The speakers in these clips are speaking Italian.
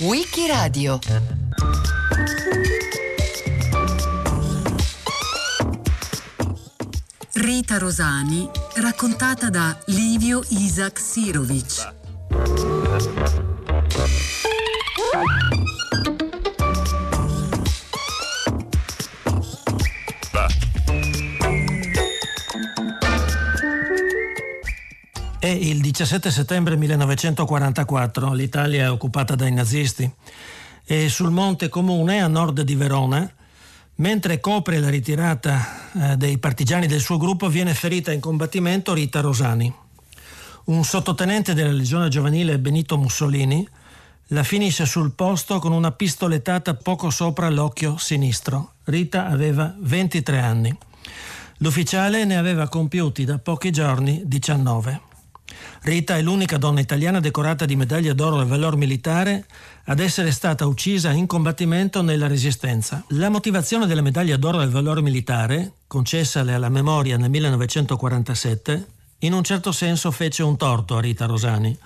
Wikiradio Rita Rosani raccontata da Livio Isaac Sirovic 17 settembre 1944, l'Italia è occupata dai nazisti e sul Monte Comune, a nord di Verona, mentre copre la ritirata eh, dei partigiani del suo gruppo, viene ferita in combattimento Rita Rosani. Un sottotenente della Legione Giovanile Benito Mussolini la finisce sul posto con una pistolettata poco sopra l'occhio sinistro. Rita aveva 23 anni. L'ufficiale ne aveva compiuti da pochi giorni 19. Rita è l'unica donna italiana decorata di medaglia d'oro al valor militare ad essere stata uccisa in combattimento nella Resistenza. La motivazione della medaglia d'oro al valor militare, concessale alla memoria nel 1947, in un certo senso fece un torto a Rita Rosani.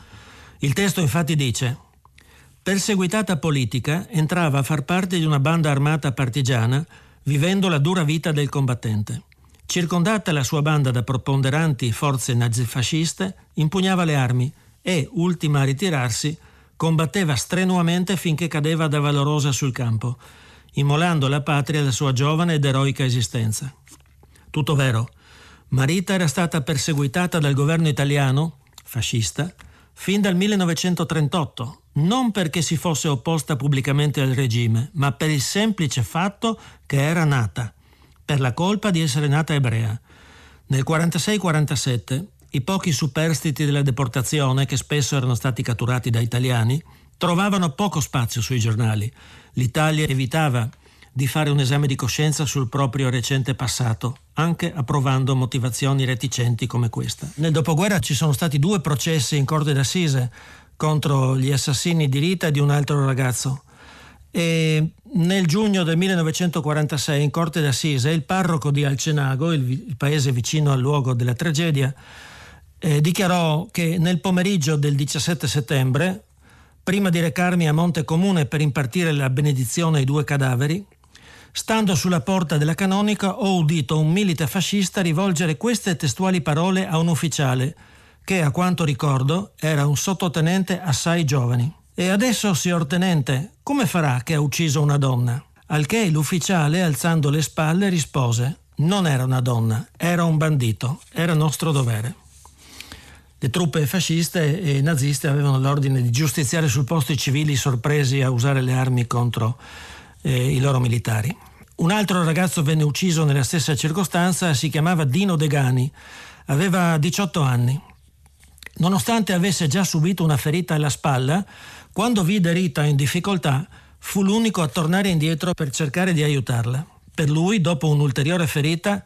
Il testo infatti dice Perseguitata politica, entrava a far parte di una banda armata partigiana, vivendo la dura vita del combattente. Circondata la sua banda da preponderanti forze nazifasciste, impugnava le armi e, ultima a ritirarsi, combatteva strenuamente finché cadeva da valorosa sul campo, immolando la patria alla sua giovane ed eroica esistenza. Tutto vero. Marita era stata perseguitata dal governo italiano, fascista, fin dal 1938, non perché si fosse opposta pubblicamente al regime, ma per il semplice fatto che era nata per la colpa di essere nata ebrea. Nel 46-47 i pochi superstiti della deportazione, che spesso erano stati catturati da italiani, trovavano poco spazio sui giornali. L'Italia evitava di fare un esame di coscienza sul proprio recente passato, anche approvando motivazioni reticenti come questa. Nel dopoguerra ci sono stati due processi in corte d'assise contro gli assassini di Rita e di un altro ragazzo. E nel giugno del 1946 in Corte d'Assise il parroco di Alcenago, il, il paese vicino al luogo della tragedia, eh, dichiarò che nel pomeriggio del 17 settembre, prima di recarmi a Monte Comune per impartire la benedizione ai due cadaveri, stando sulla porta della canonica ho udito un milite fascista rivolgere queste testuali parole a un ufficiale che, a quanto ricordo, era un sottotenente assai giovane. E adesso, signor tenente, come farà che ha ucciso una donna? Al che l'ufficiale, alzando le spalle, rispose: Non era una donna, era un bandito, era nostro dovere. Le truppe fasciste e naziste avevano l'ordine di giustiziare sul posto i civili sorpresi a usare le armi contro eh, i loro militari. Un altro ragazzo venne ucciso nella stessa circostanza, si chiamava Dino Degani, aveva 18 anni. Nonostante avesse già subito una ferita alla spalla, quando vide Rita in difficoltà, fu l'unico a tornare indietro per cercare di aiutarla. Per lui, dopo un'ulteriore ferita,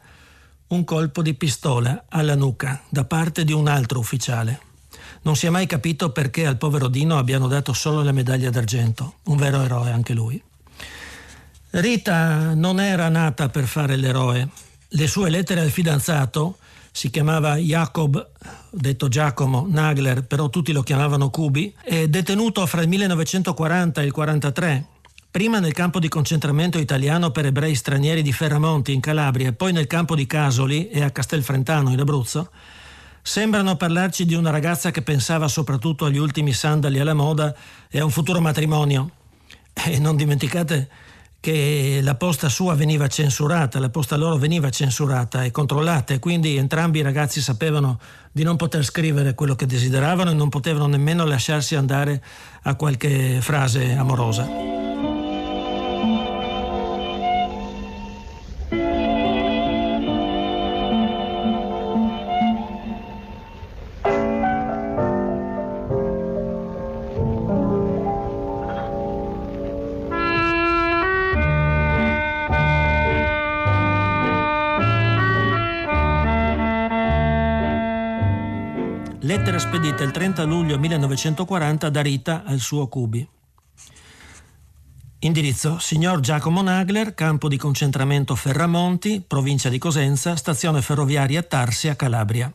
un colpo di pistola alla nuca da parte di un altro ufficiale. Non si è mai capito perché al povero Dino abbiano dato solo la medaglia d'argento, un vero eroe anche lui. Rita non era nata per fare l'eroe. Le sue lettere al fidanzato, si chiamava Jacob, detto Giacomo Nagler, però tutti lo chiamavano Cubi, è detenuto fra il 1940 e il 1943, prima nel campo di concentramento italiano per ebrei stranieri di Ferramonti in Calabria e poi nel campo di Casoli e a Castelfrentano in Abruzzo, sembrano parlarci di una ragazza che pensava soprattutto agli ultimi sandali alla moda e a un futuro matrimonio. E non dimenticate che la posta sua veniva censurata, la posta loro veniva censurata e controllata e quindi entrambi i ragazzi sapevano di non poter scrivere quello che desideravano e non potevano nemmeno lasciarsi andare a qualche frase amorosa. Lettera spedita il 30 luglio 1940 da Rita al suo Cubi. Indirizzo Signor Giacomo Nagler, campo di concentramento Ferramonti, provincia di Cosenza, stazione ferroviaria Tarsia, Calabria.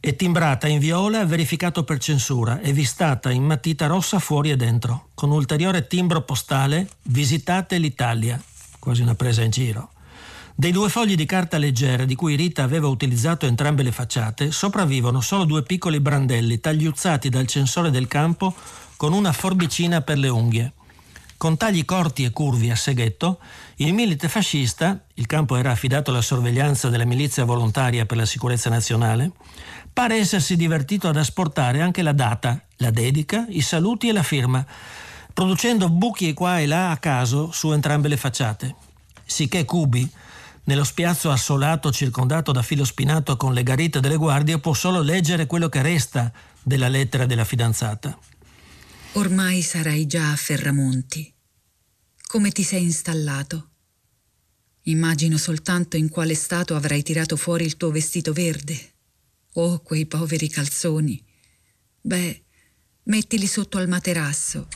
È timbrata in viola, verificato per censura e vistata in matita rossa fuori e dentro, con ulteriore timbro postale Visitate l'Italia, quasi una presa in giro. Dei due fogli di carta leggera di cui Rita aveva utilizzato entrambe le facciate, sopravvivono solo due piccoli brandelli tagliuzzati dal censore del campo con una forbicina per le unghie. Con tagli corti e curvi a seghetto, il milite fascista, il campo era affidato alla sorveglianza della milizia volontaria per la sicurezza nazionale, pare essersi divertito ad asportare anche la data, la dedica, i saluti e la firma, producendo buchi qua e là a caso su entrambe le facciate. Sicché Cubi, nello spiazzo assolato circondato da filo spinato con le garite delle guardie, può solo leggere quello che resta della lettera della fidanzata. Ormai sarai già a Ferramonti. Come ti sei installato? Immagino soltanto in quale stato avrai tirato fuori il tuo vestito verde. Oh, quei poveri calzoni. Beh, mettili sotto al materasso.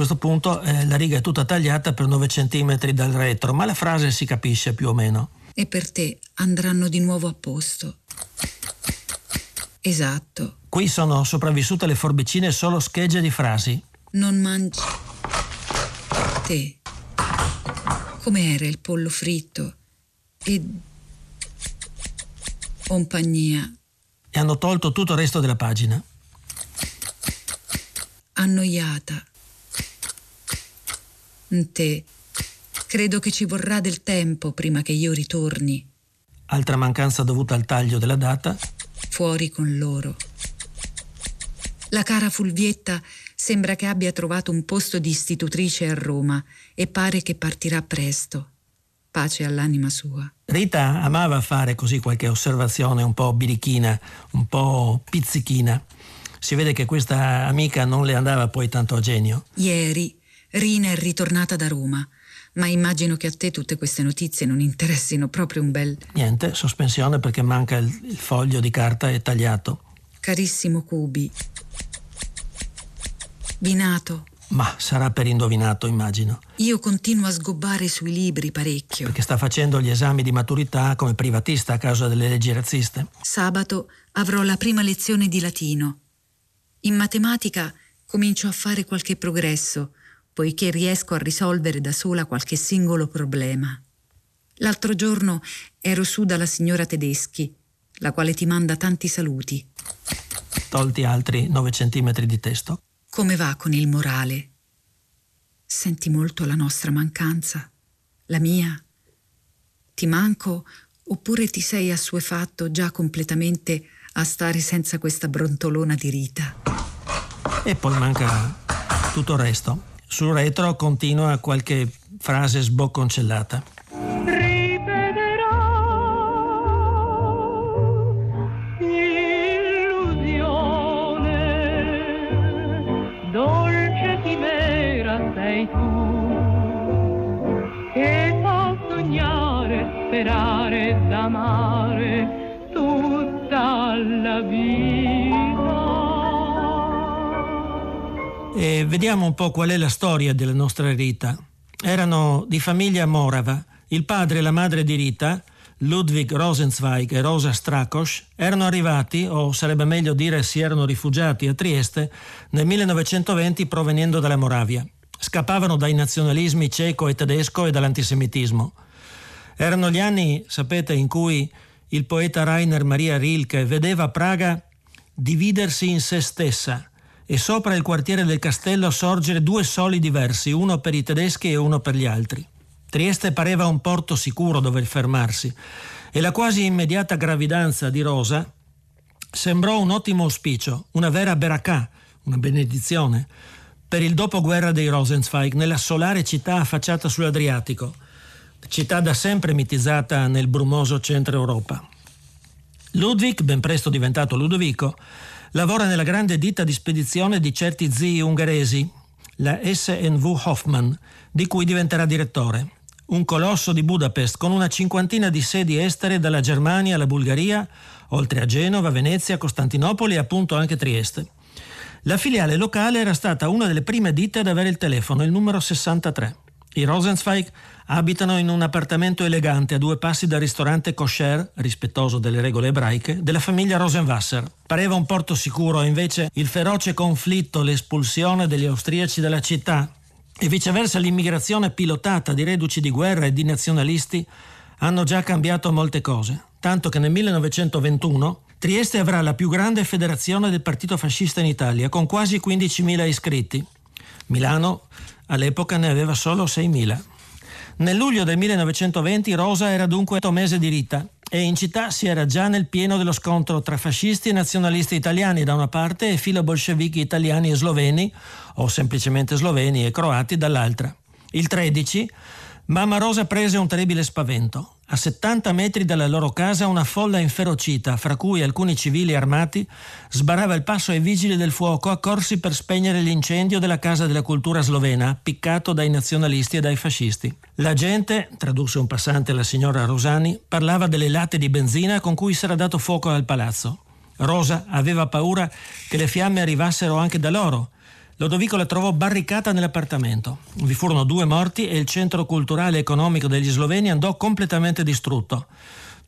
Questo punto eh, la riga è tutta tagliata per 9 cm dal retro, ma la frase si capisce più o meno. E per te andranno di nuovo a posto. Esatto. Qui sono sopravvissute le forbicine solo schegge di frasi. Non mangi. Te com'era il pollo fritto e compagnia. E hanno tolto tutto il resto della pagina. Annoiata. Te, credo che ci vorrà del tempo prima che io ritorni. Altra mancanza dovuta al taglio della data. Fuori con loro. La cara Fulvietta sembra che abbia trovato un posto di istitutrice a Roma e pare che partirà presto. Pace all'anima sua. Rita amava fare così qualche osservazione un po' birichina, un po' pizzichina. Si vede che questa amica non le andava poi tanto a genio. Ieri Rina è ritornata da Roma, ma immagino che a te tutte queste notizie non interessino proprio un bel... Niente, sospensione perché manca il, il foglio di carta e tagliato. Carissimo Cubi, Binato. Ma sarà per indovinato, immagino. Io continuo a sgobbare sui libri parecchio. Perché sta facendo gli esami di maturità come privatista a causa delle leggi razziste. Sabato avrò la prima lezione di latino. In matematica comincio a fare qualche progresso, poiché riesco a risolvere da sola qualche singolo problema. L'altro giorno ero su dalla signora Tedeschi, la quale ti manda tanti saluti. Tolti altri 9 centimetri di testo. Come va con il morale? Senti molto la nostra mancanza? La mia? Ti manco oppure ti sei assuefatto già completamente a stare senza questa brontolona di Rita? E poi manca tutto il resto. Sul retro continua qualche frase sbocconcellata. Vediamo un po' qual è la storia della nostra Rita. Erano di famiglia morava. Il padre e la madre di Rita, Ludwig Rosenzweig e Rosa Strakos, erano arrivati, o sarebbe meglio dire si erano rifugiati a Trieste, nel 1920 provenendo dalla Moravia. Scappavano dai nazionalismi ceco e tedesco e dall'antisemitismo. Erano gli anni, sapete, in cui il poeta Rainer Maria Rilke vedeva Praga dividersi in se stessa e sopra il quartiere del castello sorgere due soli diversi, uno per i tedeschi e uno per gli altri. Trieste pareva un porto sicuro dove fermarsi e la quasi immediata gravidanza di Rosa sembrò un ottimo auspicio, una vera berakà, una benedizione, per il dopoguerra dei Rosenzweig nella solare città affacciata sull'Adriatico città da sempre mitizzata nel brumoso centro Europa. Ludwig, ben presto diventato Ludovico, lavora nella grande ditta di spedizione di certi zii ungheresi, la SNV Hoffman, di cui diventerà direttore. Un colosso di Budapest con una cinquantina di sedi estere dalla Germania alla Bulgaria, oltre a Genova, Venezia, Costantinopoli e appunto anche Trieste. La filiale locale era stata una delle prime ditte ad avere il telefono, il numero 63. I Rosenzweig abitano in un appartamento elegante a due passi dal ristorante kosher, rispettoso delle regole ebraiche, della famiglia Rosenwasser. Pareva un porto sicuro, invece il feroce conflitto, l'espulsione degli austriaci dalla città e viceversa l'immigrazione pilotata di reduci di guerra e di nazionalisti hanno già cambiato molte cose, tanto che nel 1921 Trieste avrà la più grande federazione del partito fascista in Italia, con quasi 15.000 iscritti. Milano all'epoca ne aveva solo 6.000. Nel luglio del 1920 Rosa era dunque un mese di rita e in città si era già nel pieno dello scontro tra fascisti e nazionalisti italiani da una parte e filo-bolscevichi italiani e sloveni, o semplicemente sloveni e croati dall'altra. Il 13 Mamma Rosa prese un terribile spavento. A 70 metri dalla loro casa una folla inferocita, fra cui alcuni civili armati, sbarava il passo ai vigili del fuoco accorsi per spegnere l'incendio della Casa della Cultura slovena, piccato dai nazionalisti e dai fascisti. La gente, tradusse un passante alla signora Rosani, parlava delle latte di benzina con cui s'era dato fuoco al palazzo. Rosa aveva paura che le fiamme arrivassero anche da loro Lodovico la trovò barricata nell'appartamento. Vi furono due morti e il centro culturale e economico degli sloveni andò completamente distrutto.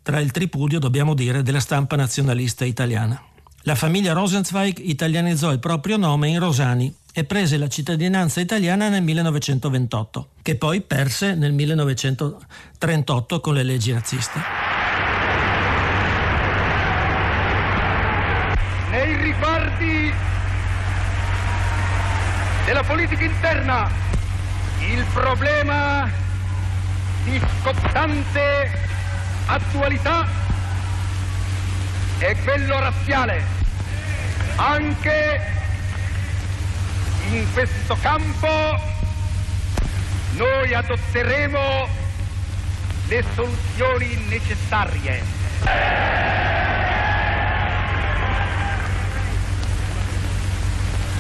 Tra il tripudio, dobbiamo dire, della stampa nazionalista italiana. La famiglia Rosenzweig italianizzò il proprio nome in Rosani e prese la cittadinanza italiana nel 1928, che poi perse nel 1938 con le leggi razziste. Della politica interna, il problema di scottante attualità è quello razziale. Anche in questo campo noi adotteremo le soluzioni necessarie.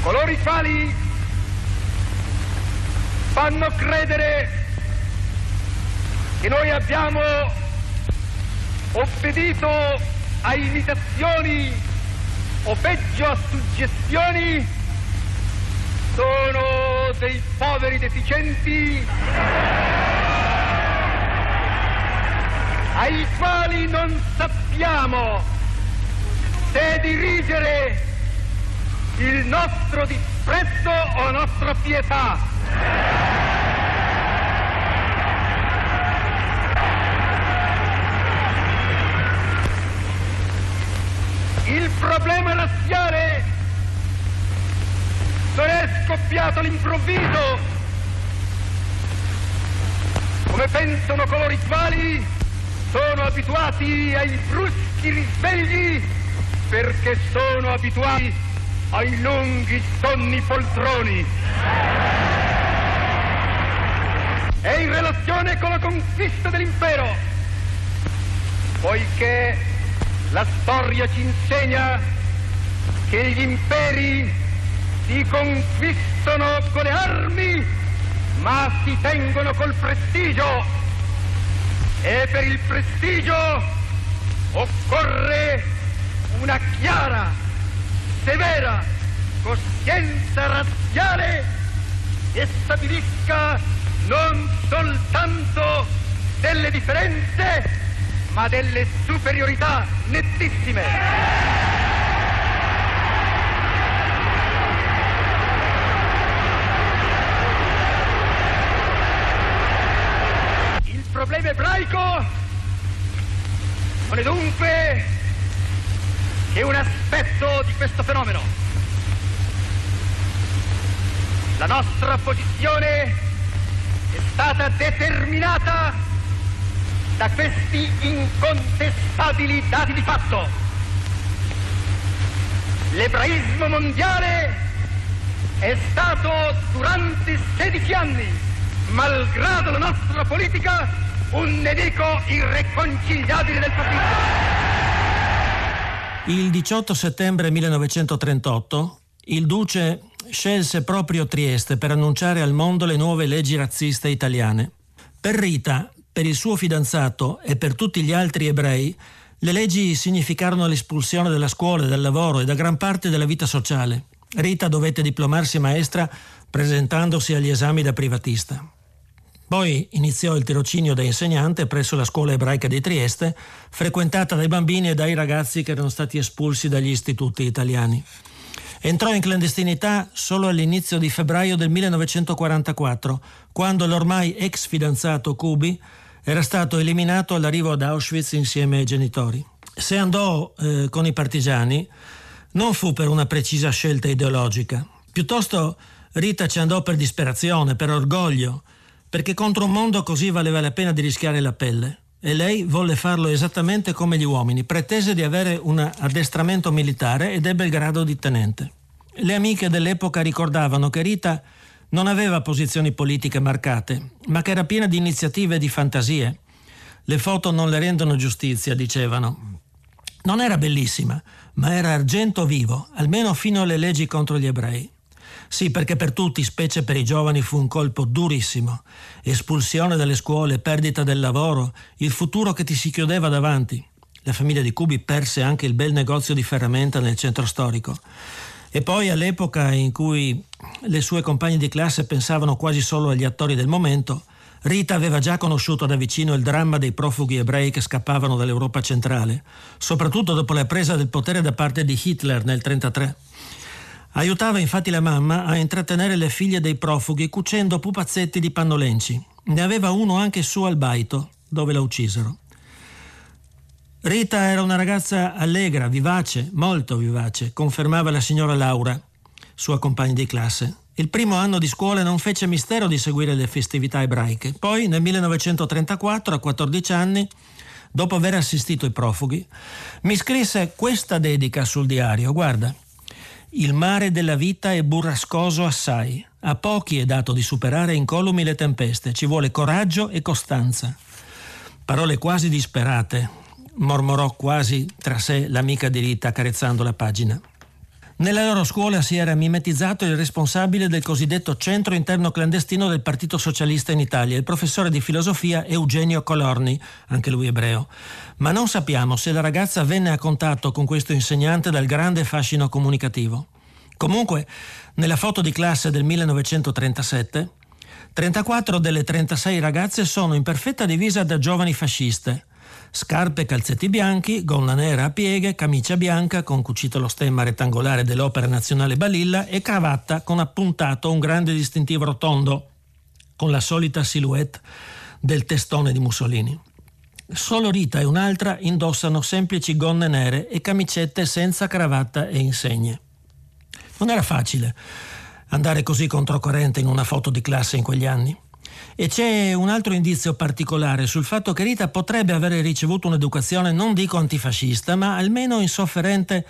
Coloro i quali fanno credere che noi abbiamo obbedito a imitazioni o peggio a suggestioni sono dei poveri deficienti ai quali non sappiamo se dirigere il nostro disprezzo o la nostra pietà. Problema razziale non è scoppiato all'improvviso, come pensano coloro i quali sono abituati ai bruschi risvegli perché sono abituati ai lunghi sonni poltroni. È in relazione con la conquista dell'impero, poiché la storia ci insegna che gli imperi si conquistano con le armi, ma si tengono col prestigio. E per il prestigio occorre una chiara, severa coscienza razziale che stabilisca non soltanto delle differenze, ma delle superiorità nettissime. Il problema ebraico non è dunque che un aspetto di questo fenomeno. La nostra posizione è stata determinata da questi incontestabili dati di fatto. L'ebraismo mondiale è stato durante 16 anni, malgrado la nostra politica, un nemico irreconciliabile del fascismo. Il 18 settembre 1938 il duce scelse proprio Trieste per annunciare al mondo le nuove leggi razziste italiane. Per Rita, per il suo fidanzato e per tutti gli altri ebrei, le leggi significarono l'espulsione dalla scuola, dal lavoro e da gran parte della vita sociale. Rita dovette diplomarsi maestra presentandosi agli esami da privatista. Poi iniziò il tirocinio da insegnante presso la scuola ebraica di Trieste, frequentata dai bambini e dai ragazzi che erano stati espulsi dagli istituti italiani. Entrò in clandestinità solo all'inizio di febbraio del 1944, quando l'ormai ex fidanzato Kubi era stato eliminato all'arrivo ad Auschwitz insieme ai genitori. Se andò eh, con i partigiani non fu per una precisa scelta ideologica, piuttosto Rita ci andò per disperazione, per orgoglio, perché contro un mondo così valeva la pena di rischiare la pelle. E lei volle farlo esattamente come gli uomini, pretese di avere un addestramento militare ed ebbe il grado di tenente. Le amiche dell'epoca ricordavano che Rita non aveva posizioni politiche marcate, ma che era piena di iniziative e di fantasie. Le foto non le rendono giustizia, dicevano. Non era bellissima, ma era argento vivo, almeno fino alle leggi contro gli ebrei. Sì, perché per tutti, specie per i giovani, fu un colpo durissimo. Espulsione dalle scuole, perdita del lavoro, il futuro che ti si chiudeva davanti. La famiglia di Cubi perse anche il bel negozio di ferramenta nel centro storico. E poi all'epoca in cui le sue compagne di classe pensavano quasi solo agli attori del momento, Rita aveva già conosciuto da vicino il dramma dei profughi ebrei che scappavano dall'Europa centrale, soprattutto dopo la presa del potere da parte di Hitler nel 1933. Aiutava infatti la mamma a intrattenere le figlie dei profughi cucendo pupazzetti di pannolenci. Ne aveva uno anche su al baito, dove la uccisero. Rita era una ragazza allegra, vivace, molto vivace, confermava la signora Laura, sua compagna di classe. Il primo anno di scuola non fece mistero di seguire le festività ebraiche. Poi, nel 1934, a 14 anni, dopo aver assistito i profughi, mi scrisse questa dedica sul diario. Guarda, il mare della vita è burrascoso assai. A pochi è dato di superare incolumi le tempeste. Ci vuole coraggio e costanza. Parole quasi disperate, mormorò quasi tra sé l'amica di Rita accarezzando la pagina. Nella loro scuola si era mimetizzato il responsabile del cosiddetto centro interno clandestino del Partito Socialista in Italia, il professore di filosofia Eugenio Colorni, anche lui ebreo. Ma non sappiamo se la ragazza venne a contatto con questo insegnante dal grande fascino comunicativo. Comunque, nella foto di classe del 1937, 34 delle 36 ragazze sono in perfetta divisa da giovani fasciste scarpe e calzetti bianchi, gonna nera a pieghe, camicia bianca con cucito lo stemma rettangolare dell'Opera Nazionale Balilla e cravatta con appuntato un grande distintivo rotondo con la solita silhouette del testone di Mussolini. Solo Rita e un'altra indossano semplici gonne nere e camicette senza cravatta e insegne. Non era facile andare così controcorrente in una foto di classe in quegli anni. E c'è un altro indizio particolare sul fatto che Rita potrebbe avere ricevuto un'educazione non dico antifascista, ma almeno insofferente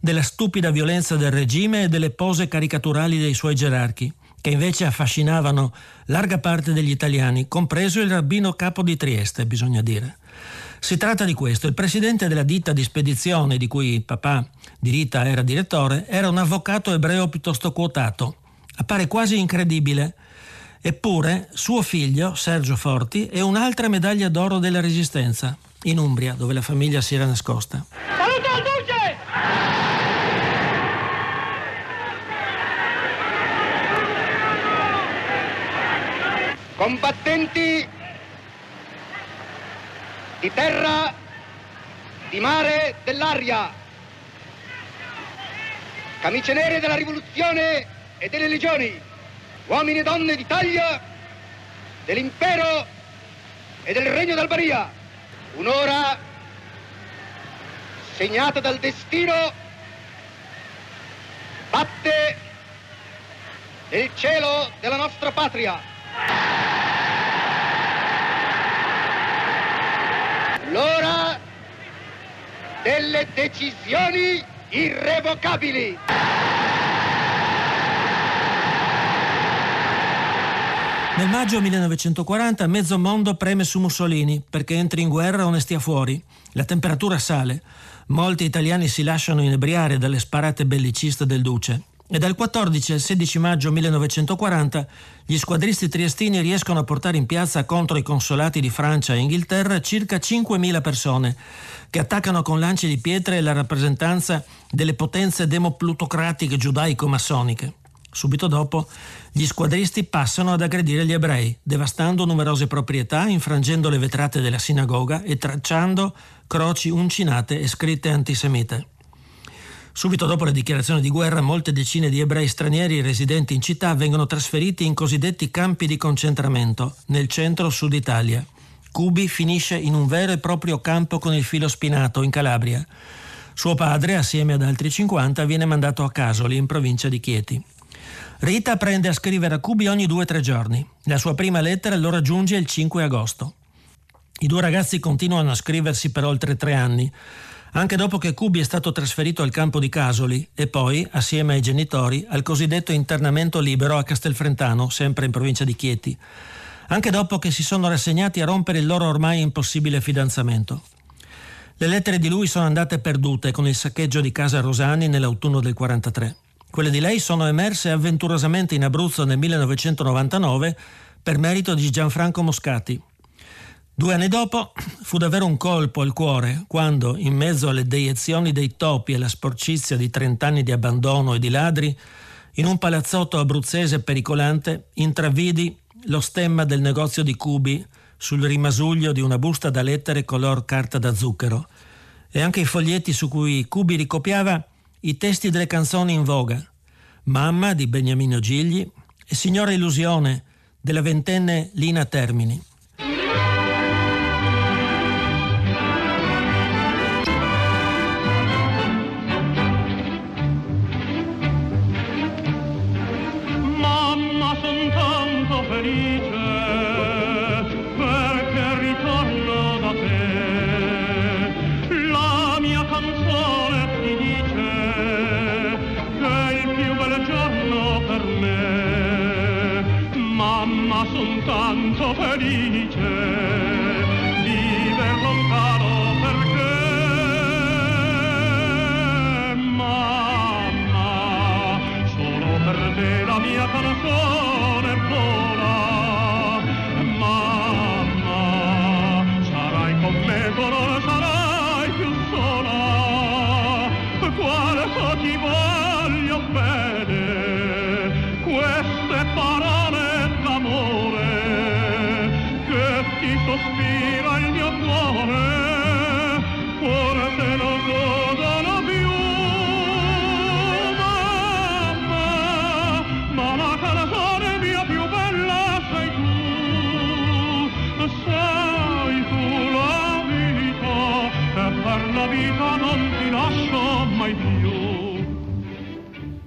della stupida violenza del regime e delle pose caricaturali dei suoi gerarchi, che invece affascinavano larga parte degli italiani, compreso il rabbino capo di Trieste, bisogna dire. Si tratta di questo. Il presidente della ditta di spedizione di cui papà di Rita era direttore era un avvocato ebreo piuttosto quotato. Appare quasi incredibile Eppure suo figlio, Sergio Forti, è un'altra medaglia d'oro della Resistenza, in Umbria, dove la famiglia si era nascosta. Saluto al duce! Combattenti di terra, di mare, dell'aria, camicie nere della rivoluzione e delle legioni uomini e donne d'Italia, dell'impero e del regno d'Albania. Un'ora segnata dal destino batte nel cielo della nostra patria. L'ora delle decisioni irrevocabili. Nel maggio 1940 mezzo mondo preme su Mussolini perché entri in guerra o ne stia fuori. La temperatura sale. Molti italiani si lasciano inebriare dalle sparate belliciste del Duce. E dal 14 al 16 maggio 1940 gli squadristi triestini riescono a portare in piazza contro i consolati di Francia e Inghilterra circa 5.000 persone che attaccano con lanci di pietre la rappresentanza delle potenze demoplutocratiche giudaico-massoniche. Subito dopo, gli squadristi passano ad aggredire gli ebrei, devastando numerose proprietà, infrangendo le vetrate della sinagoga e tracciando croci uncinate e scritte antisemite. Subito dopo le dichiarazioni di guerra, molte decine di ebrei stranieri residenti in città vengono trasferiti in cosiddetti campi di concentramento nel centro-sud Italia. Cubi finisce in un vero e proprio campo con il filo spinato in Calabria. Suo padre, assieme ad altri 50, viene mandato a Casoli, in provincia di Chieti. Rita prende a scrivere a Cubi ogni due o tre giorni. La sua prima lettera lo raggiunge il 5 agosto. I due ragazzi continuano a scriversi per oltre tre anni anche dopo che Cubi è stato trasferito al campo di Casoli e poi, assieme ai genitori, al cosiddetto internamento libero a Castelfrentano, sempre in provincia di Chieti, anche dopo che si sono rassegnati a rompere il loro ormai impossibile fidanzamento. Le lettere di lui sono andate perdute con il saccheggio di casa Rosani nell'autunno del 43. Quelle di lei sono emerse avventurosamente in Abruzzo nel 1999 per merito di Gianfranco Moscati, Due anni dopo fu davvero un colpo al cuore quando, in mezzo alle deiezioni dei topi e alla sporcizia di trent'anni di abbandono e di ladri, in un palazzotto abruzzese pericolante intravidi lo stemma del negozio di Cubi sul rimasuglio di una busta da lettere color carta da zucchero. E anche i foglietti su cui Cubi ricopiava i testi delle canzoni in voga. Mamma di Beniamino Gigli e Signora Illusione della ventenne Lina Termini.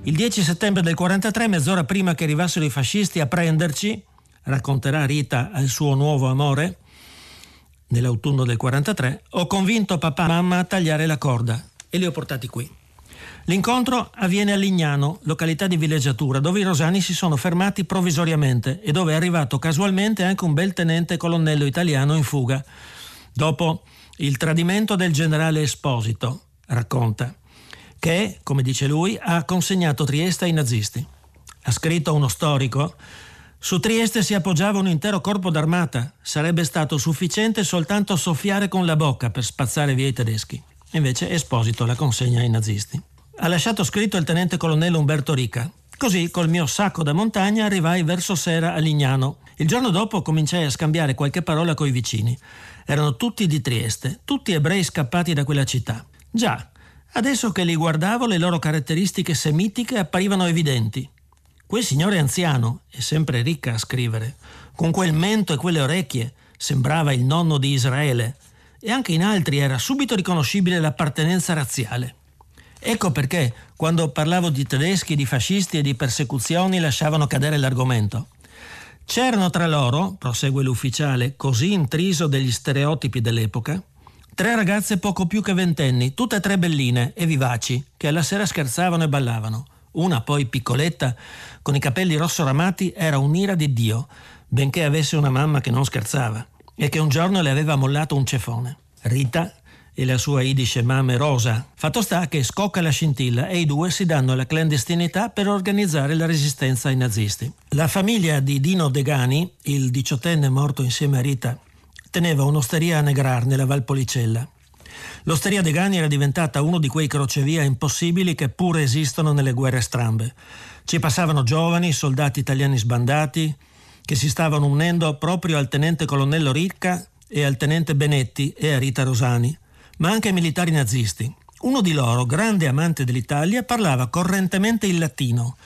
Il 10 settembre del 43, mezz'ora prima che arrivassero i fascisti a prenderci, racconterà Rita al suo nuovo amore, nell'autunno del 43, ho convinto papà e mamma a tagliare la corda e li ho portati qui. L'incontro avviene a Lignano, località di villeggiatura, dove i Rosani si sono fermati provvisoriamente e dove è arrivato casualmente anche un bel tenente colonnello italiano in fuga, dopo il tradimento del generale Esposito, racconta che, come dice lui, ha consegnato Trieste ai nazisti. Ha scritto uno storico su Trieste si appoggiava un intero corpo d'armata, sarebbe stato sufficiente soltanto soffiare con la bocca per spazzare via i tedeschi. Invece Esposito la consegna ai nazisti. Ha lasciato scritto il tenente colonnello Umberto Rica. Così, col mio sacco da montagna, arrivai verso sera a Lignano. Il giorno dopo cominciai a scambiare qualche parola coi vicini. Erano tutti di Trieste, tutti ebrei scappati da quella città. Già, Adesso che li guardavo le loro caratteristiche semitiche apparivano evidenti. Quel signore anziano, e sempre ricca a scrivere, con quel mento e quelle orecchie, sembrava il nonno di Israele, e anche in altri era subito riconoscibile l'appartenenza razziale. Ecco perché, quando parlavo di tedeschi, di fascisti e di persecuzioni, lasciavano cadere l'argomento. C'erano tra loro, prosegue l'ufficiale, così intriso degli stereotipi dell'epoca, Tre ragazze poco più che ventenni, tutte e tre belline e vivaci, che alla sera scherzavano e ballavano. Una, poi piccoletta, con i capelli rosso ramati, era un'ira di Dio, benché avesse una mamma che non scherzava e che un giorno le aveva mollato un cefone. Rita e la sua idisce mame Rosa. Fatto sta che scocca la scintilla e i due si danno alla clandestinità per organizzare la resistenza ai nazisti. La famiglia di Dino Degani, il diciottenne morto insieme a Rita teneva un'osteria a Negrar nella Valpolicella. L'osteria Degani era diventata uno di quei crocevia impossibili che pure esistono nelle guerre strambe. Ci passavano giovani, soldati italiani sbandati, che si stavano unendo proprio al tenente colonnello Ricca e al tenente Benetti e a Rita Rosani, ma anche militari nazisti. Uno di loro, grande amante dell'Italia, parlava correntemente il latino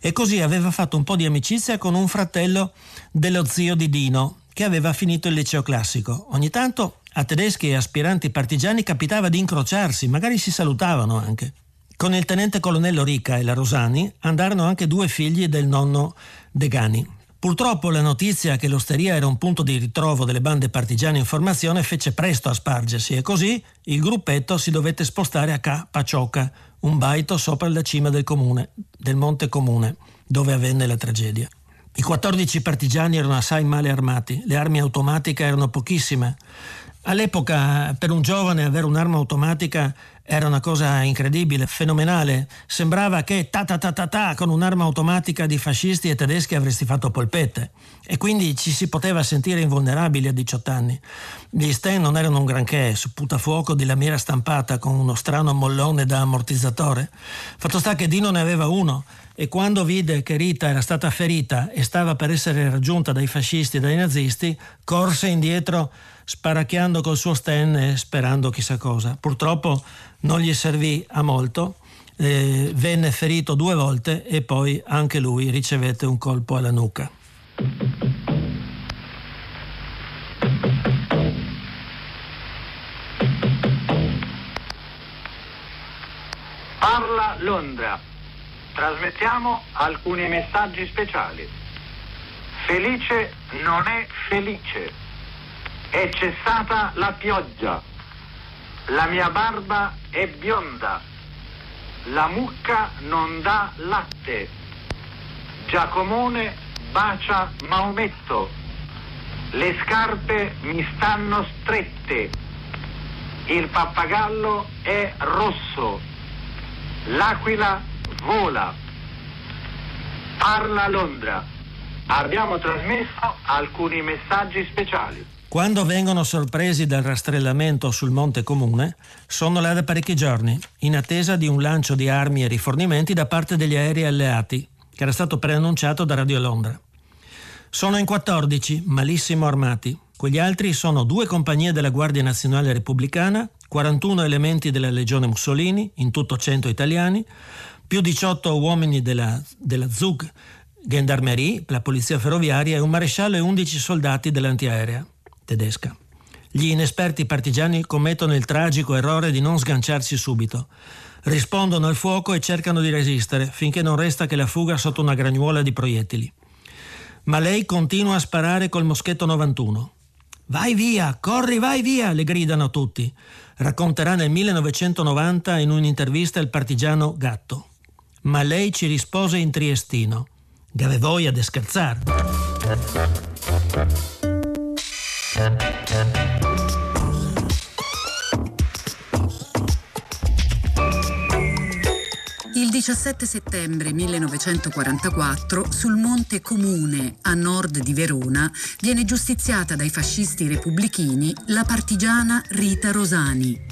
e così aveva fatto un po' di amicizia con un fratello dello zio di Dino, che aveva finito il liceo classico. Ogni tanto a tedeschi e aspiranti partigiani capitava di incrociarsi, magari si salutavano anche. Con il tenente colonnello Ricca e la Rosani andarono anche due figli del nonno Degani. Purtroppo la notizia che l'osteria era un punto di ritrovo delle bande partigiane in formazione fece presto a spargersi e così il gruppetto si dovette spostare a Ca Pacioca, un baito sopra la cima del comune, del Monte Comune, dove avvenne la tragedia. I 14 partigiani erano assai male armati, le armi automatiche erano pochissime. All'epoca per un giovane avere un'arma automatica era una cosa incredibile, fenomenale. Sembrava che ta ta ta ta ta con un'arma automatica di fascisti e tedeschi avresti fatto polpette. E quindi ci si poteva sentire invulnerabili a 18 anni. Gli Sten non erano un granché, sputafuoco di lamiera stampata con uno strano mollone da ammortizzatore. Fatto sta che Dino ne aveva uno e quando vide che Rita era stata ferita e stava per essere raggiunta dai fascisti e dai nazisti, corse indietro sparacchiando col suo sten e sperando chissà cosa. Purtroppo non gli servì a molto, eh, venne ferito due volte e poi anche lui ricevette un colpo alla nuca. Parla Londra. Trasmettiamo alcuni messaggi speciali. Felice non è felice. È cessata la pioggia. La mia barba è bionda. La mucca non dà latte. Giacomone bacia Maometto. Le scarpe mi stanno strette. Il pappagallo è rosso. L'aquila vola. Parla Londra. Abbiamo trasmesso alcuni messaggi speciali. Quando vengono sorpresi dal rastrellamento sul Monte Comune, sono là da parecchi giorni, in attesa di un lancio di armi e rifornimenti da parte degli aerei alleati, che era stato preannunciato da Radio Londra. Sono in 14, malissimo armati. Quegli altri sono due compagnie della Guardia Nazionale Repubblicana, 41 elementi della Legione Mussolini, in tutto 100 italiani, più 18 uomini della, della ZUG, Gendarmerie, la polizia ferroviaria e un maresciallo e 11 soldati dell'antiaerea tedesca. Gli inesperti partigiani commettono il tragico errore di non sganciarsi subito. Rispondono al fuoco e cercano di resistere finché non resta che la fuga sotto una gragnuola di proiettili. Ma lei continua a sparare col moschetto 91. Vai via, corri, vai via, le gridano tutti. Racconterà nel 1990 in un'intervista il partigiano Gatto. Ma lei ci rispose in triestino. Gave voglia de scherzare. Il 17 settembre 1944, sul Monte Comune, a nord di Verona, viene giustiziata dai fascisti repubblichini la partigiana Rita Rosani.